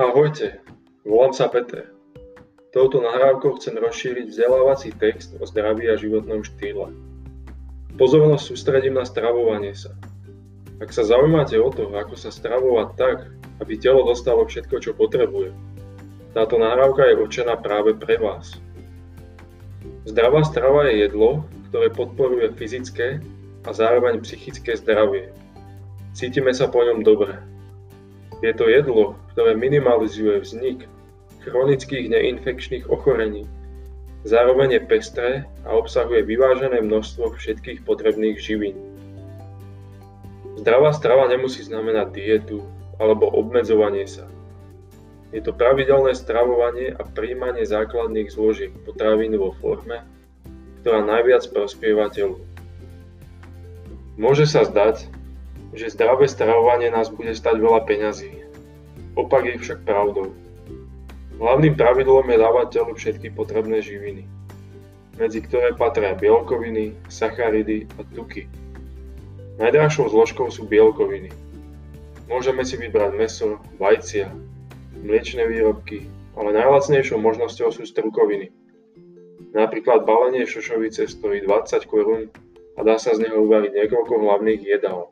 Ahojte, volám sa Peter. Touto nahrávkou chcem rozšíriť vzdelávací text o zdraví a životnom štýle. Pozornosť sústredím na stravovanie sa. Ak sa zaujímate o to, ako sa stravovať tak, aby telo dostalo všetko, čo potrebuje, táto nahrávka je určená práve pre vás. Zdravá strava je jedlo, ktoré podporuje fyzické a zároveň psychické zdravie. Cítime sa po ňom dobre. Je to jedlo, ktoré minimalizuje vznik chronických neinfekčných ochorení. Zároveň je pestré a obsahuje vyvážené množstvo všetkých potrebných živín. Zdravá strava nemusí znamenať dietu alebo obmedzovanie sa. Je to pravidelné stravovanie a príjmanie základných zložiek potravín vo forme, ktorá najviac prospieva telu. Môže sa zdať, že zdravé stravovanie nás bude stať veľa peňazí. Opak je však pravdou. Hlavným pravidlom je dávať telu všetky potrebné živiny, medzi ktoré patria bielkoviny, sacharidy a tuky. Najdrahšou zložkou sú bielkoviny. Môžeme si vybrať meso, vajcia, mliečne výrobky, ale najlacnejšou možnosťou sú strukoviny. Napríklad balenie šošovice stojí 20 korún a dá sa z neho uvariť niekoľko hlavných jedál.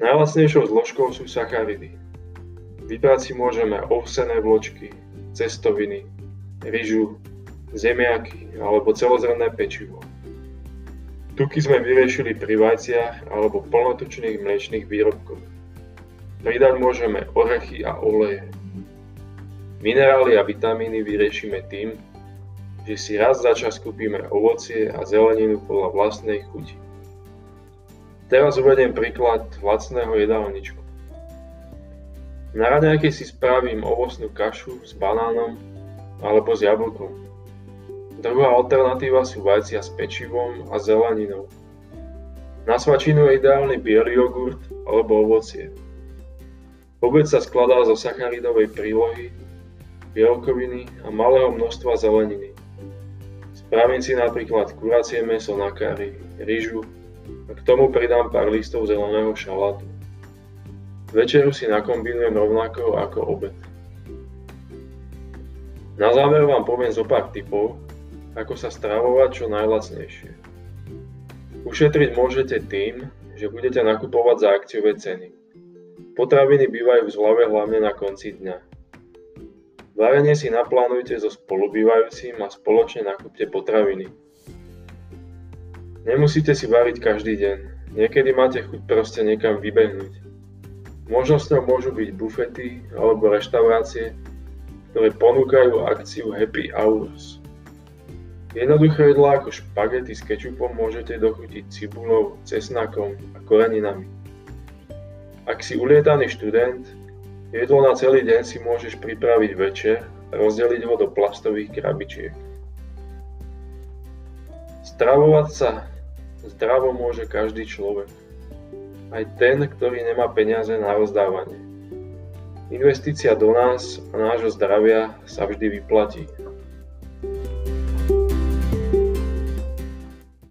Najlacnejšou zložkou sú sacharidy. Vybrať si môžeme ovsené vločky, cestoviny, ryžu, zemiaky alebo celozrnné pečivo. Tuky sme vyriešili pri vajciach alebo plnotučných mliečných výrobkoch. Pridať môžeme orechy a oleje. Minerály a vitamíny vyriešime tým, že si raz za čas kúpime ovocie a zeleninu podľa vlastnej chuti. Teraz uvediem príklad lacného jedálničku. Na raňajke si spravím ovocnú kašu s banánom alebo s jablkom. Druhá alternatíva sú vajcia s pečivom a zeleninou. Na svačinu je ideálny biely jogurt alebo ovocie. Obed sa skladá zo sacharidovej prílohy, bielkoviny a malého množstva zeleniny. Spravím si napríklad kuracie meso na kari, rýžu k tomu pridám pár listov zeleného šalátu. Večeru si nakombinujem rovnako ako obed. Na záver vám poviem zo pár tipov, ako sa stravovať čo najlacnejšie. Ušetriť môžete tým, že budete nakupovať za akciové ceny. Potraviny bývajú v zlave hlavne na konci dňa. Varenie si naplánujte so spolubývajúcim a spoločne nakúpte potraviny. Nemusíte si variť každý deň. Niekedy máte chuť proste niekam vybehnúť. Možnosťou môžu byť bufety alebo reštaurácie, ktoré ponúkajú akciu Happy Hours. Jednoduché jedlá ako špagety s kečupom môžete dochutiť cibulou, cesnakom a koreninami. Ak si ulietaný študent, jedlo na celý deň si môžeš pripraviť večer a rozdeliť ho do plastových krabičiek. Stravovať sa zdravo môže každý človek aj ten, ktorý nemá peniaze na rozdávanie. Investícia do nás a nášho zdravia sa vždy vyplatí.